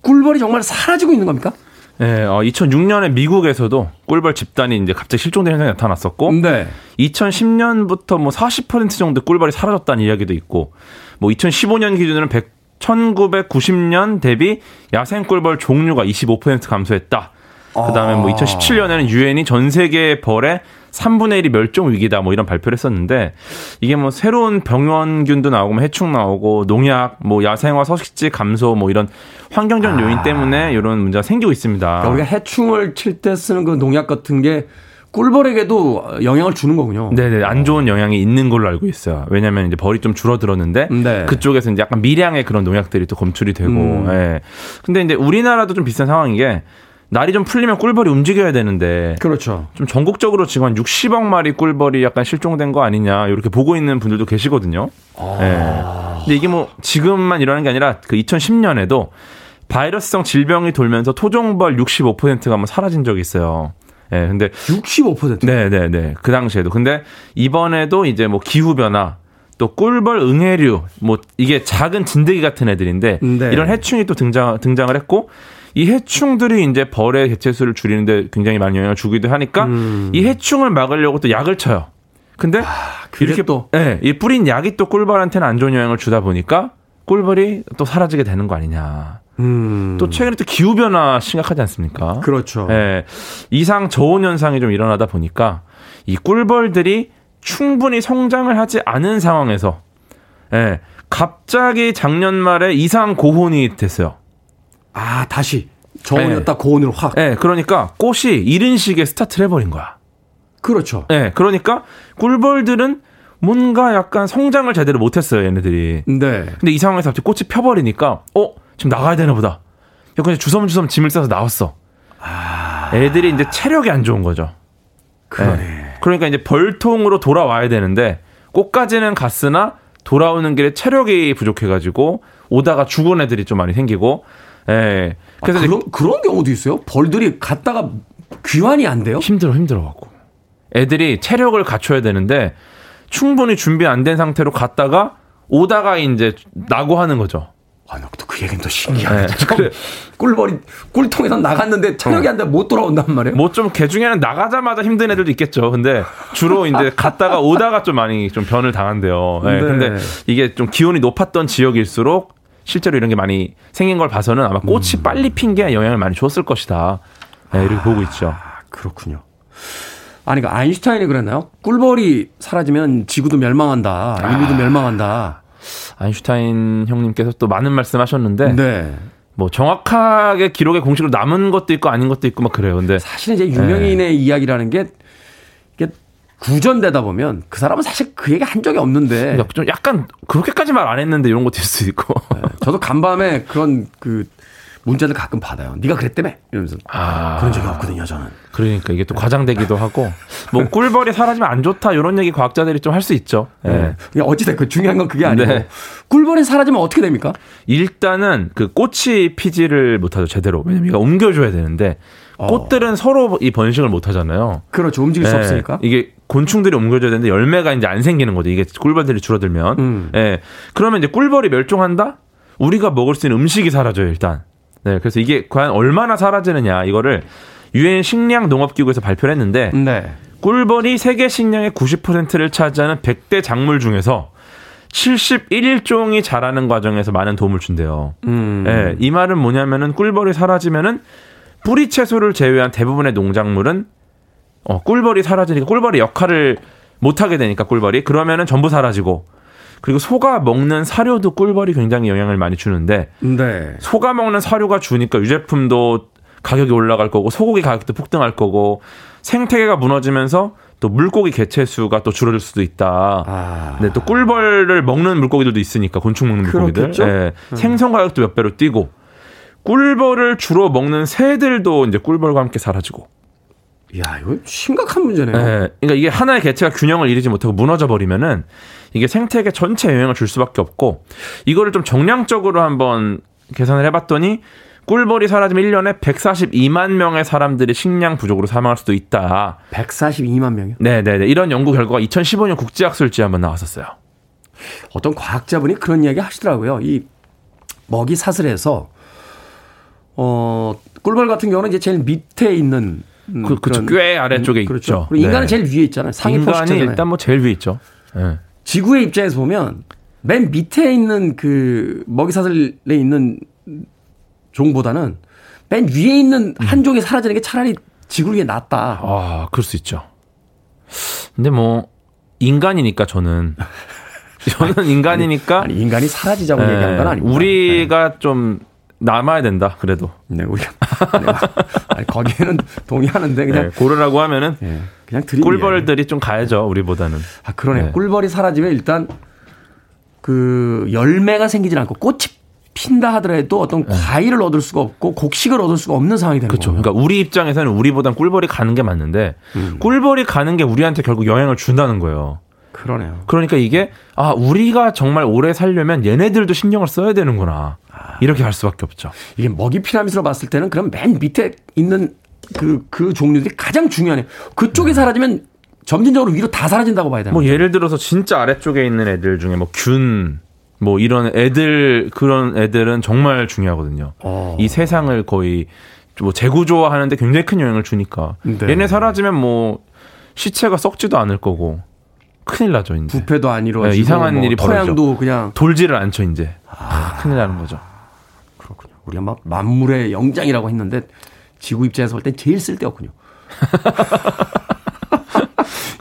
꿀벌이 정말 사라지고 있는 겁니까? 네, 어, 2006년에 미국에서도 꿀벌 집단이 이제 갑자기 실종된 현상이 나타났었고, 네. 2010년부터 뭐 40% 정도 꿀벌이 사라졌다는 이야기도 있고, 뭐 2015년 기준으로는 100, 1990년 대비 야생 꿀벌 종류가 25% 감소했다. 그 다음에 뭐 2017년에는 유엔이 전 세계 벌의 3분의 1이 멸종 위기다 뭐 이런 발표를 했었는데 이게 뭐 새로운 병원균도 나오고 뭐 해충 나오고 농약 뭐 야생화 서식지 감소 뭐 이런 환경적 요인 때문에 이런 문제가 생기고 있습니다. 그러니까 우리가 해충을 칠 때 쓰는 그 농약 같은 게 꿀벌에게도 영향을 주는 거군요. 네네 안 좋은 영향이 있는 걸로 알고 있어요. 왜냐하면 이제 벌이 좀 줄어들었는데 네. 그쪽에서 이제 약간 미량의 그런 농약들이 또 검출이 되고. 음. 예. 근데 이제 우리나라도 좀 비슷한 상황인 게 날이 좀 풀리면 꿀벌이 움직여야 되는데 그렇죠. 좀 전국적으로 지금 한 60억 마리 꿀벌이 약간 실종된 거 아니냐 이렇게 보고 있는 분들도 계시거든요. 예. 근데 이게 뭐 지금만 일어나는 게 아니라 그 2010년에도 바이러스성 질병이 돌면서 토종벌 65%가 뭐 사라진 적이 있어요. 예. 근데 65%. 네, 네, 네. 그 당시에도. 근데 이번에도 이제 뭐 기후 변화 또 꿀벌 응애류 뭐 이게 작은 진드기 같은 애들인데 네. 이런 해충이 또 등장 등장을 했고 이 해충들이 이제 벌의 개체수를 줄이는데 굉장히 많은 영향을 주기도 하니까 이 해충을 막으려고 또 약을 쳐요. 근데 그게 이렇게 또. 예, 이 뿌린 약이 또 꿀벌한테는 안 좋은 영향을 주다 보니까 꿀벌이 또 사라지게 되는 거 아니냐. 음. 또 최근에 또 기후 변화 심각하지 않습니까? 그렇죠. 예, 이상 저온 현상이 좀 일어나다 보니까 이 꿀벌들이 충분히 성장을 하지 않은 상황에서 예, 갑자기 작년 말에 이상 고온이 됐어요. 아, 다시 저온이었다 고온으로 확. 예, 그러니까 꽃이 이른 시기에 스타트를 해버린 거야. 그렇죠. 예, 그러니까 꿀벌들은 뭔가 약간 성장을 제대로 못했어요, 얘네들이. 네. 근데 이 상황에서 갑자기 꽃이 펴버리니까, 어, 지금 나가야 되나 보다. 그냥 주섬주섬 짐을 싸서 나왔어. 애들이 이제 체력이 안 좋은 거죠. 그러네. 예. 그러니까 이제 벌통으로 돌아와야 되는데, 꽃까지는 갔으나, 돌아오는 길에 체력이 부족해가지고, 오다가 죽은 애들이 좀 많이 생기고, 예. 그래서 아, 그런, 그런 경우도 있어요? 벌들이 갔다가 귀환이 안 돼요? 힘들어, 힘들어 갖고. 애들이 체력을 갖춰야 되는데 충분히 준비 안 된 상태로 갔다가 오다가 이제 나고 하는 거죠. 아, 나또 그 얘기는 또 신기하네. 네. 그래. 꿀벌이 꿀통에서 나갔는데 체력이 안돼 못 돌아온단 말이에요. 뭐 좀 개 중에는 나가자마자 힘든 애들도 있겠죠. 근데 주로 이제 갔다가 오다가 좀 많이 좀 변을 당한대요. 네. 네. 근데 이게 좀 기온이 높았던 지역일수록 실제로 이런 게 많이 생긴 걸 봐서는 아마 꽃이 빨리 핀 게 영향을 많이 줬을 것이다. 네, 이렇게 보고 있죠. 아, 그렇군요. 아니, 그 아인슈타인이 그랬나요? 꿀벌이 사라지면 지구도 멸망한다. 인류도 멸망한다. 아인슈타인 형님께서 또 많은 말씀 하셨는데 네. 뭐 정확하게 기록에 공식으로 남은 것도 있고 아닌 것도 있고 막 그래요. 근데 사실은 이제 유명인의 네. 이야기라는 게 구전되다 보면 그 사람은 사실 그 얘기 한 적이 없는데 그러니까 좀 약간 그렇게까지 말 안 했는데 이런 것도 있을 수 있고. 저도 간밤에 그런 그 문자들 가끔 받아요. 네가 그랬다며 이러면서 아. 그런 적이 없거든요, 저는. 그러니까 이게 또 과장되기도 하고 뭐 꿀벌이 사라지면 안 좋다 이런 얘기 과학자들이 좀 할 수 있죠. 예. 네. 그냥 어찌됐건 중요한 건 그게 아니고 네. 꿀벌이 사라지면 어떻게 됩니까? 일단은 그 꽃이 피지를 못하죠 제대로 왜냐면 이거 옮겨줘야 되는데 어. 꽃들은 서로 이 번식을 못 하잖아요. 그렇죠. 움직일 수 예. 없으니까. 이게 곤충들이 옮겨줘야 되는데 열매가 이제 안 생기는 거죠. 이게 꿀벌들이 줄어들면. 음. 예. 그러면 이제 꿀벌이 멸종한다? 우리가 먹을 수 있는 음식이 사라져요, 일단. 네. 그래서 이게 과연 얼마나 사라지느냐, 이거를 유엔 식량 농업 기구에서 발표를 했는데, 네. 꿀벌이 세계 식량의 90%를 차지하는 100대 작물 중에서 71종이 자라는 과정에서 많은 도움을 준대요. 음. 예, 이 말은 뭐냐면은 꿀벌이 사라지면은 뿌리 채소를 제외한 대부분의 농작물은 어, 꿀벌이 사라지니까 꿀벌의 역할을 못 하게 되니까 꿀벌이 그러면은 전부 사라지고 그리고 소가 먹는 사료도 꿀벌이 굉장히 영향을 많이 주는데 네. 소가 먹는 사료가 주니까 유제품도 가격이 올라갈 거고 소고기 가격도 폭등할 거고 생태계가 무너지면서 또 물고기 개체 수가 또 줄어들 수도 있다. 아. 네, 또 꿀벌을 먹는 물고기들도 있으니까 곤충 먹는 물고기들. 예, 생선 가격도 몇 배로 뛰고 꿀벌을 주로 먹는 새들도 이제 꿀벌과 함께 사라지고. 야, 이거 심각한 문제네요. 예, 그러니까 이게 하나의 개체가 균형을 이루지 못하고 무너져 버리면은 이게 생태계 전체에 영향을 줄 수밖에 없고 이거를 좀 정량적으로 한번 계산을 해봤더니 꿀벌이 사라지면 1년에 142만 명의 사람들이 식량 부족으로 사망할 수도 있다. 142만 명이요. 네 네 네. 이런 연구 결과가 2015년 국제학술지에 한번 나왔었어요. 어떤 과학자분이 그런 이야기 하시더라고요. 이 먹이 사슬에서 어 꿀벌 같은 경우는 이제 제일 밑에 있는 음, 그. 그런- 꽤 아래쪽에 음, 그렇죠. 있죠. 그리고 인간은 네. 제일 위에 있잖아요. 상위 인간이. 일단 뭐 제일 위에 있죠. 예. 지구의 입장에서 보면 맨 밑에 있는 그 먹이 사슬에 있는 종보다는 맨 위에 있는 한 종이 사라지는 게 차라리 지구를 위해 낫다. 아, 그럴 수 있죠. 근데 뭐 인간이니까 저는 저는 인간이니까 아니 인간이 사라지자고 예, 얘기한 건 아니고 우리가 좀 남아야 된다. 그래도 네, 우리가 네, 아니, 거기에는 동의하는데 그냥 예, 고르라고 하면은 예, 그냥 이야기. 꿀벌들이 좀 가야죠. 우리보다는. 아 그러네요. 네. 꿀벌이 사라지면 일단 그 열매가 생기질 않고 꽃이 핀다 하더라도 어떤 과일을 얻을 수가 없고 곡식을 얻을 수가 없는 상황이 되는 네. 그렇죠. 그러니까 우리 입장에서는 우리보단 꿀벌이 가는 게 맞는데 음. 꿀벌이 가는 게 우리한테 결국 영향을 준다는 거예요. 그러네요. 그러니까 이게 아 우리가 정말 오래 살려면 얘네들도 신경을 써야 되는구나 이렇게 할 수밖에 없죠. 이게 먹이 피라미드로 봤을 때는 그럼 맨 밑에 있는 그, 그 종류들이 가장 중요하네요. 그쪽이 사라지면 점진적으로 위로 다 사라진다고 봐야 되는 뭐 거죠. 예를 들어서 진짜 아래쪽에 있는 애들 중에 뭐균 뭐 이런 애들 그런 애들은 정말 중요하거든요. 어. 이 세상을 거의 뭐 재구조화하는데 굉장히 큰 영향을 주니까 네. 얘네 사라지면 뭐 시체가 썩지도 않을 거고 큰일 나죠 이제 부패도 안 이루어지고 네, 이상한 뭐 일이 토양도 그냥 돌지를 않죠 이제 아, 큰일 나는 거죠. 그렇군요. 우리가 막 만물의 영장이라고 했는데 지구 입장에서 볼 땐 제일 쓸데없군요.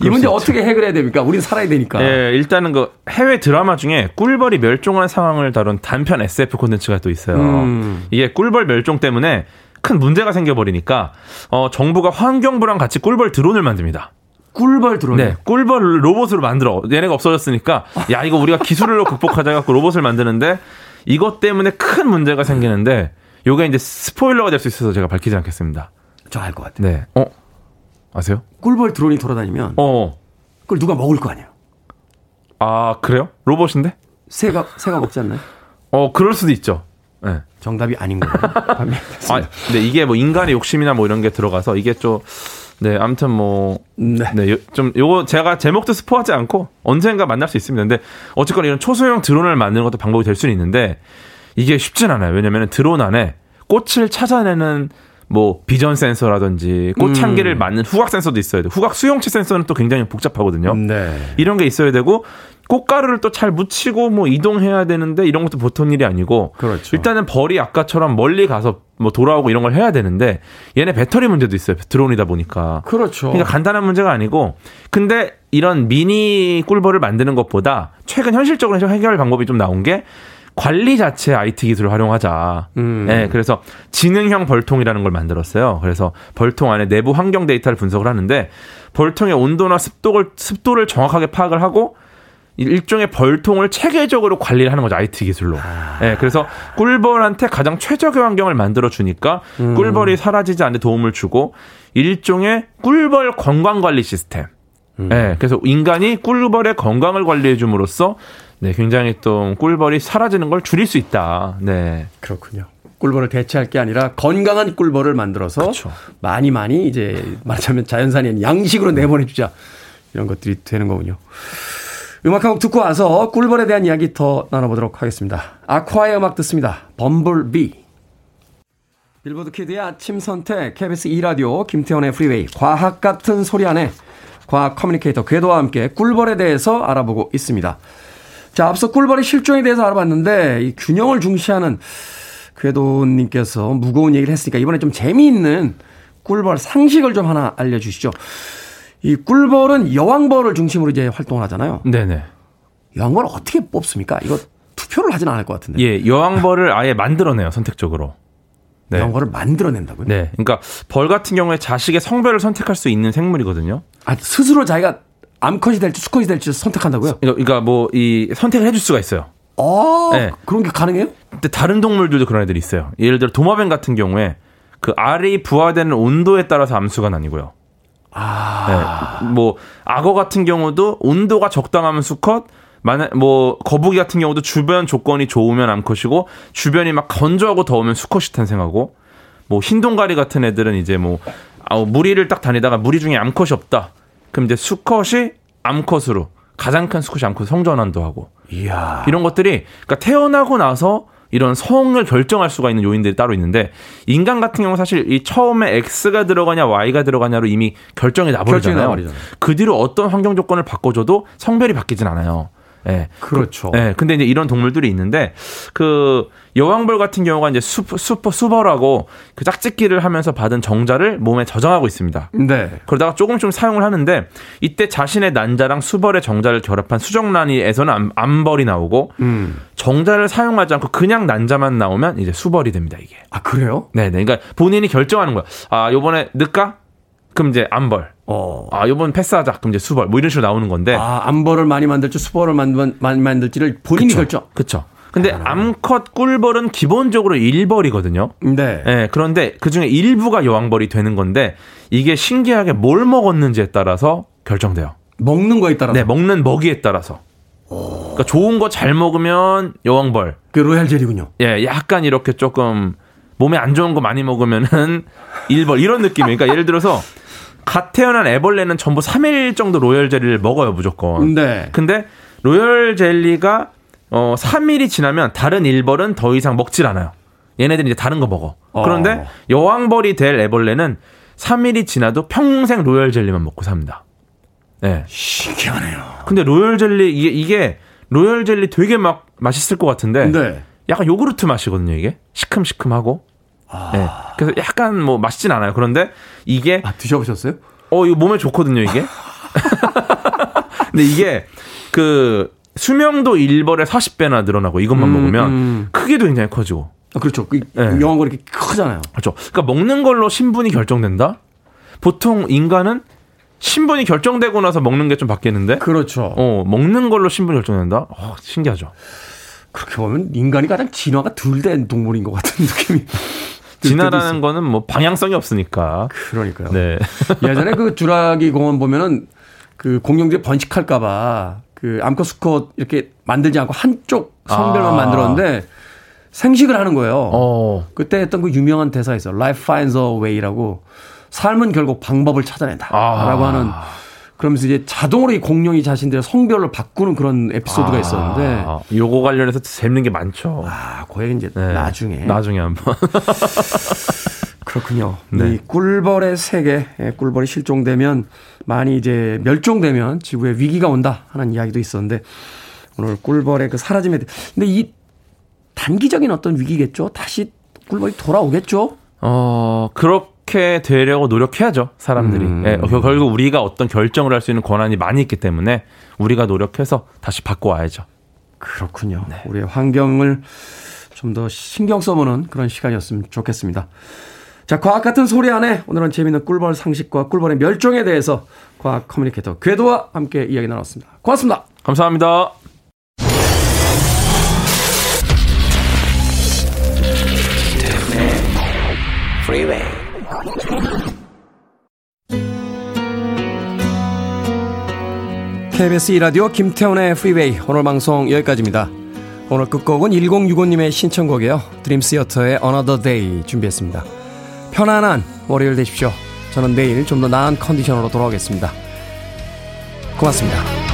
이 문제 어떻게 해결해야 됩니까? 우린 살아야 되니까. 예, 일단은 그 해외 드라마 중에 꿀벌이 멸종한 상황을 다룬 단편 SF 콘텐츠가 또 있어요. 음. 이게 꿀벌 멸종 때문에 큰 문제가 생겨버리니까 어, 정부가 환경부랑 같이 꿀벌 드론을 만듭니다. 꿀벌 들어오네. 네, 꿀벌 로봇으로 만들어. 얘네가 없어졌으니까 야 이거 우리가 기술로 극복하자 갖고 로봇을 만드는데 이것 때문에 큰 문제가 생기는데 요게 이제 스포일러가 될 수 있어서 제가 밝히지 않겠습니다. 저 알 것 같아요. 네, 어 아세요? 꿀벌 드론이 돌아다니면 어, 그걸 누가 먹을 거 아니에요. 아 그래요? 로봇인데? 새가 새가 먹지 않나요? 어, 그럴 수도 있죠. 네. 정답이 아닌 거예요. 아, 근데 이게 뭐 인간의 욕심이나 뭐 이런 게 들어가서 이게 좀 네, 아무튼 뭐, 네. 네, 요, 좀, 요거 제가 제목도 스포하지 않고 언젠가 만날 수 있습니다. 근데 어쨌거나 이런 초소형 드론을 만드는 것도 방법이 될 수는 있는데 이게 쉽진 않아요. 왜냐면 드론 안에 꽃을 찾아내는 뭐 비전 센서라든지 꽃 향기를 맞는 후각 센서도 있어야 돼요. 후각 수용체 센서는 또 굉장히 복잡하거든요. 네. 이런 게 있어야 되고 꽃가루를 또 잘 묻히고 뭐 이동해야 되는데 이런 것도 보통 일이 아니고 그렇죠. 일단은 벌이 아까처럼 멀리 가서 뭐 돌아오고 이런 걸 해야 되는데 얘네 배터리 문제도 있어요. 드론이다 보니까. 그렇죠. 그러니까 간단한 문제가 아니고 근데 이런 미니 꿀벌을 만드는 것보다 최근 현실적으로 해결 방법이 좀 나온 게 관리 자체 IT 기술을 활용하자. 음. 네, 그래서 지능형 벌통이라는 걸 만들었어요. 그래서 벌통 안에 내부 환경 데이터를 분석을 하는데 벌통의 온도나 습도를 습도를 정확하게 파악을 하고 일종의 벌통을 체계적으로 관리를 하는 거죠 IT 기술로. 예, 그래서 꿀벌한테 가장 최적의 환경을 만들어 주니까 꿀벌이 사라지지 않는 데 도움을 주고 일종의 꿀벌 건강 관리 시스템. 예, 그래서 인간이 꿀벌의 건강을 관리해 줌으로써 네, 굉장히 또 꿀벌이 사라지는 걸 줄일 수 있다. 네. 그렇군요. 꿀벌을 대체할 게 아니라 건강한 꿀벌을 만들어서 그렇죠. 많이 많이 이제 말하자면 자연산인 양식으로 내보내주자 이런 것들이 되는 거군요. 음악 한 곡 듣고 와서 꿀벌에 대한 이야기 더 나눠보도록 하겠습니다. 아쿠아의 음악 듣습니다. Bumble Bee. 빌보드 키드의 아침 선택 KBS 2라디오 김태원의 프리웨이 과학 같은 소리 안에 과학 커뮤니케이터 궤도와 함께 꿀벌에 대해서 알아보고 있습니다. 자, 앞서 꿀벌의 실종에 대해서 알아봤는데 이 균형을 중시하는 궤도님께서 무거운 얘기를 했으니까 이번에 좀 재미있는 꿀벌 상식을 좀 하나 알려주시죠. 이 꿀벌은 여왕벌을 중심으로 이제 활동을 하잖아요. 네네. 여왕벌을 어떻게 뽑습니까? 이거 투표를 하진 않을 것 같은데. 예, 여왕벌을 아예 만들어내요, 선택적으로. 네. 여왕벌을 만들어낸다고요? 네. 그러니까 벌 같은 경우에 자식의 성별을 선택할 수 있는 생물이거든요. 아, 스스로 자기가 암컷이 될지 수컷이 될지 선택한다고요? 그러니까 뭐 이 선택을 해줄 수가 있어요. 아, 네. 그런 게 가능해요? 근데 다른 동물들도 그런 애들이 있어요. 예를 들어 도마뱀 같은 경우에 그 알이 부화되는 온도에 따라서 암수가 나뉘고요. 아, 네. 뭐 악어 같은 경우도 온도가 적당하면 수컷, 만약 뭐 거북이 같은 경우도 주변 조건이 좋으면 암컷이고 주변이 막 건조하고 더우면 수컷이 탄생하고 뭐 흰동가리 같은 애들은 이제 뭐 아우 무리를 딱 다니다가 무리 중에 암컷이 없다. 그럼 이제 수컷이 암컷으로 가장 큰 수컷이 암컷 성전환도 하고 이야. 이런 것들이 그러니까 태어나고 나서 이런 성을 결정할 수가 있는 요인들이 따로 있는데 인간 같은 경우 사실 이 처음에 X가 들어가냐 Y가 들어가냐로 이미 결정이 결정이 나버리잖아요. 나버리잖아요. 그 뒤로 어떤 환경 조건을 바꿔줘도 성별이 바뀌진 않아요. 예. 그렇죠. 예. 근데 이제 이런 동물들이 있는데 그 여왕벌 같은 경우가 이제 수, 수퍼 수벌하고 그 짝짓기를 하면서 받은 정자를 몸에 저장하고 있습니다. 네. 그러다가 조금씩 사용을 하는데 이때 자신의 난자랑 수벌의 정자를 결합한 수정란이에서는 암, 암벌이 나오고 음. 정자를 사용하지 않고 그냥 난자만 나오면 이제 수벌이 됩니다 이게. 아, 그래요? 네 네. 그러니까 본인이 결정하는 거야. 아 요번에 넣을까? 그럼 이제 암벌. 어. 아 요번 패스하자. 그럼 이제 수벌. 뭐 이런 식으로 나오는 건데. 아, 암벌을 많이 만들지 수벌을 만, 많이 만들지를 본인이 그쵸. 결정. 그쵸. 근데 암컷 꿀벌은 기본적으로 일벌이거든요. 네. 예, 그런데 그 중에 일부가 여왕벌이 되는 건데 이게 신기하게 뭘 먹었는지에 따라서 결정돼요. 먹는 거에 따라서. 네, 먹는 먹이에 따라서. 그러니까 좋은 거 잘 먹으면 여왕벌. 그 로얄 젤이군요. 예, 약간 이렇게 조금 몸에 안 좋은 거 많이 먹으면은 일벌 이런 느낌이에요. 그러니까 예를 들어서 갓 태어난 애벌레는 전부 3일 정도 로열 젤리를 먹어요, 무조건. 네. 근데 로열 젤리가 어 3일이 지나면 다른 일벌은 더 이상 먹질 않아요. 얘네들이 이제 다른 거 먹어. 그런데 어. 여왕벌이 될 애벌레는 3일이 지나도 평생 로열 젤리만 먹고 삽니다. 네. 신기하네요. 근데 로열 젤리 이게 이게 로열 젤리 되게 막 맛있을 것 같은데 네. 약간 요구르트 맛이거든요, 이게. 시큼시큼하고. 네. 그래서 약간 뭐 맛있진 않아요. 그런데 이게 아, 드셔보셨어요? 어, 이거 몸에 좋거든요, 이게. 근데 이게 그 수명도 1벌에 40배나 늘어나고 이것만 음, 먹으면 음. 크기도 굉장히 커지고. 아, 그렇죠. 그 네. 영화가 이렇게 크잖아요. 그렇죠. 그러니까 먹는 걸로 신분이 결정된다? 보통 인간은 신분이 결정되고 나서 먹는 게 좀 바뀌는데 그렇죠. 어, 먹는 걸로 신분이 결정된다? 어, 신기하죠. 그렇게 보면 인간이 가장 진화가 덜 된 동물인 것 같은 느낌이. 진화라는. 거는 뭐 방향성이 없으니까. 그러니까요. 네. 예전에 그 주라기 공원 보면은 그 공룡들이 번식할까봐 그 암컷 수컷 이렇게 만들지 않고 한쪽 성별만 아. 만들었는데 생식을 하는 거예요. 어. 그때 했던 그 유명한 대사 있어. Life finds a way라고 삶은 결국 방법을 찾아낸다. 아. 라고 하는 그러면서 이제 자동으로 이 공룡이 자신들의 성별로 바꾸는 그런 에피소드가 있었는데 아, 요거 관련해서 재밌는 게 많죠. 아, 그 얘기 이제 네. 나중에 나중에 한번. 그렇군요. 네. 이 꿀벌의 세계, 예, 꿀벌이 실종되면 많이 이제 멸종되면 지구에 위기가 온다 하는 이야기도 있었는데 오늘 꿀벌의 그 사라짐에 대해 근데 이 단기적인 어떤 위기겠죠. 다시 꿀벌이 돌아오겠죠. 어, 그렇 게 되려고 노력해야죠, 사람들이. 음. 예, 결- 결국 우리가 어떤 결정을 할 수 있는 권한이 많이 있기 때문에 우리가 노력해서 다시 바꿔와야죠. 그렇군요. 우리의 환경을 좀 더 신경 써보는 그런 시간이었으면 좋겠습니다. 자, 과학 같은 소리 안에 오늘은 재미있는 꿀벌 상식과 꿀벌의 멸종에 대해서 과학 커뮤니케이터 궤도와 함께 이야기 나눴습니다. 고맙습니다. 감사합니다. Freeway. KBS 2라디오 김태훈의 프리웨이 오늘 방송 여기까지입니다. 오늘 끝곡은 1065님의 신청곡이에요. 드림시어터의 Another Day 준비했습니다. 편안한 월요일 되십시오. 저는 내일 좀 더 나은 컨디션으로 돌아오겠습니다. 고맙습니다.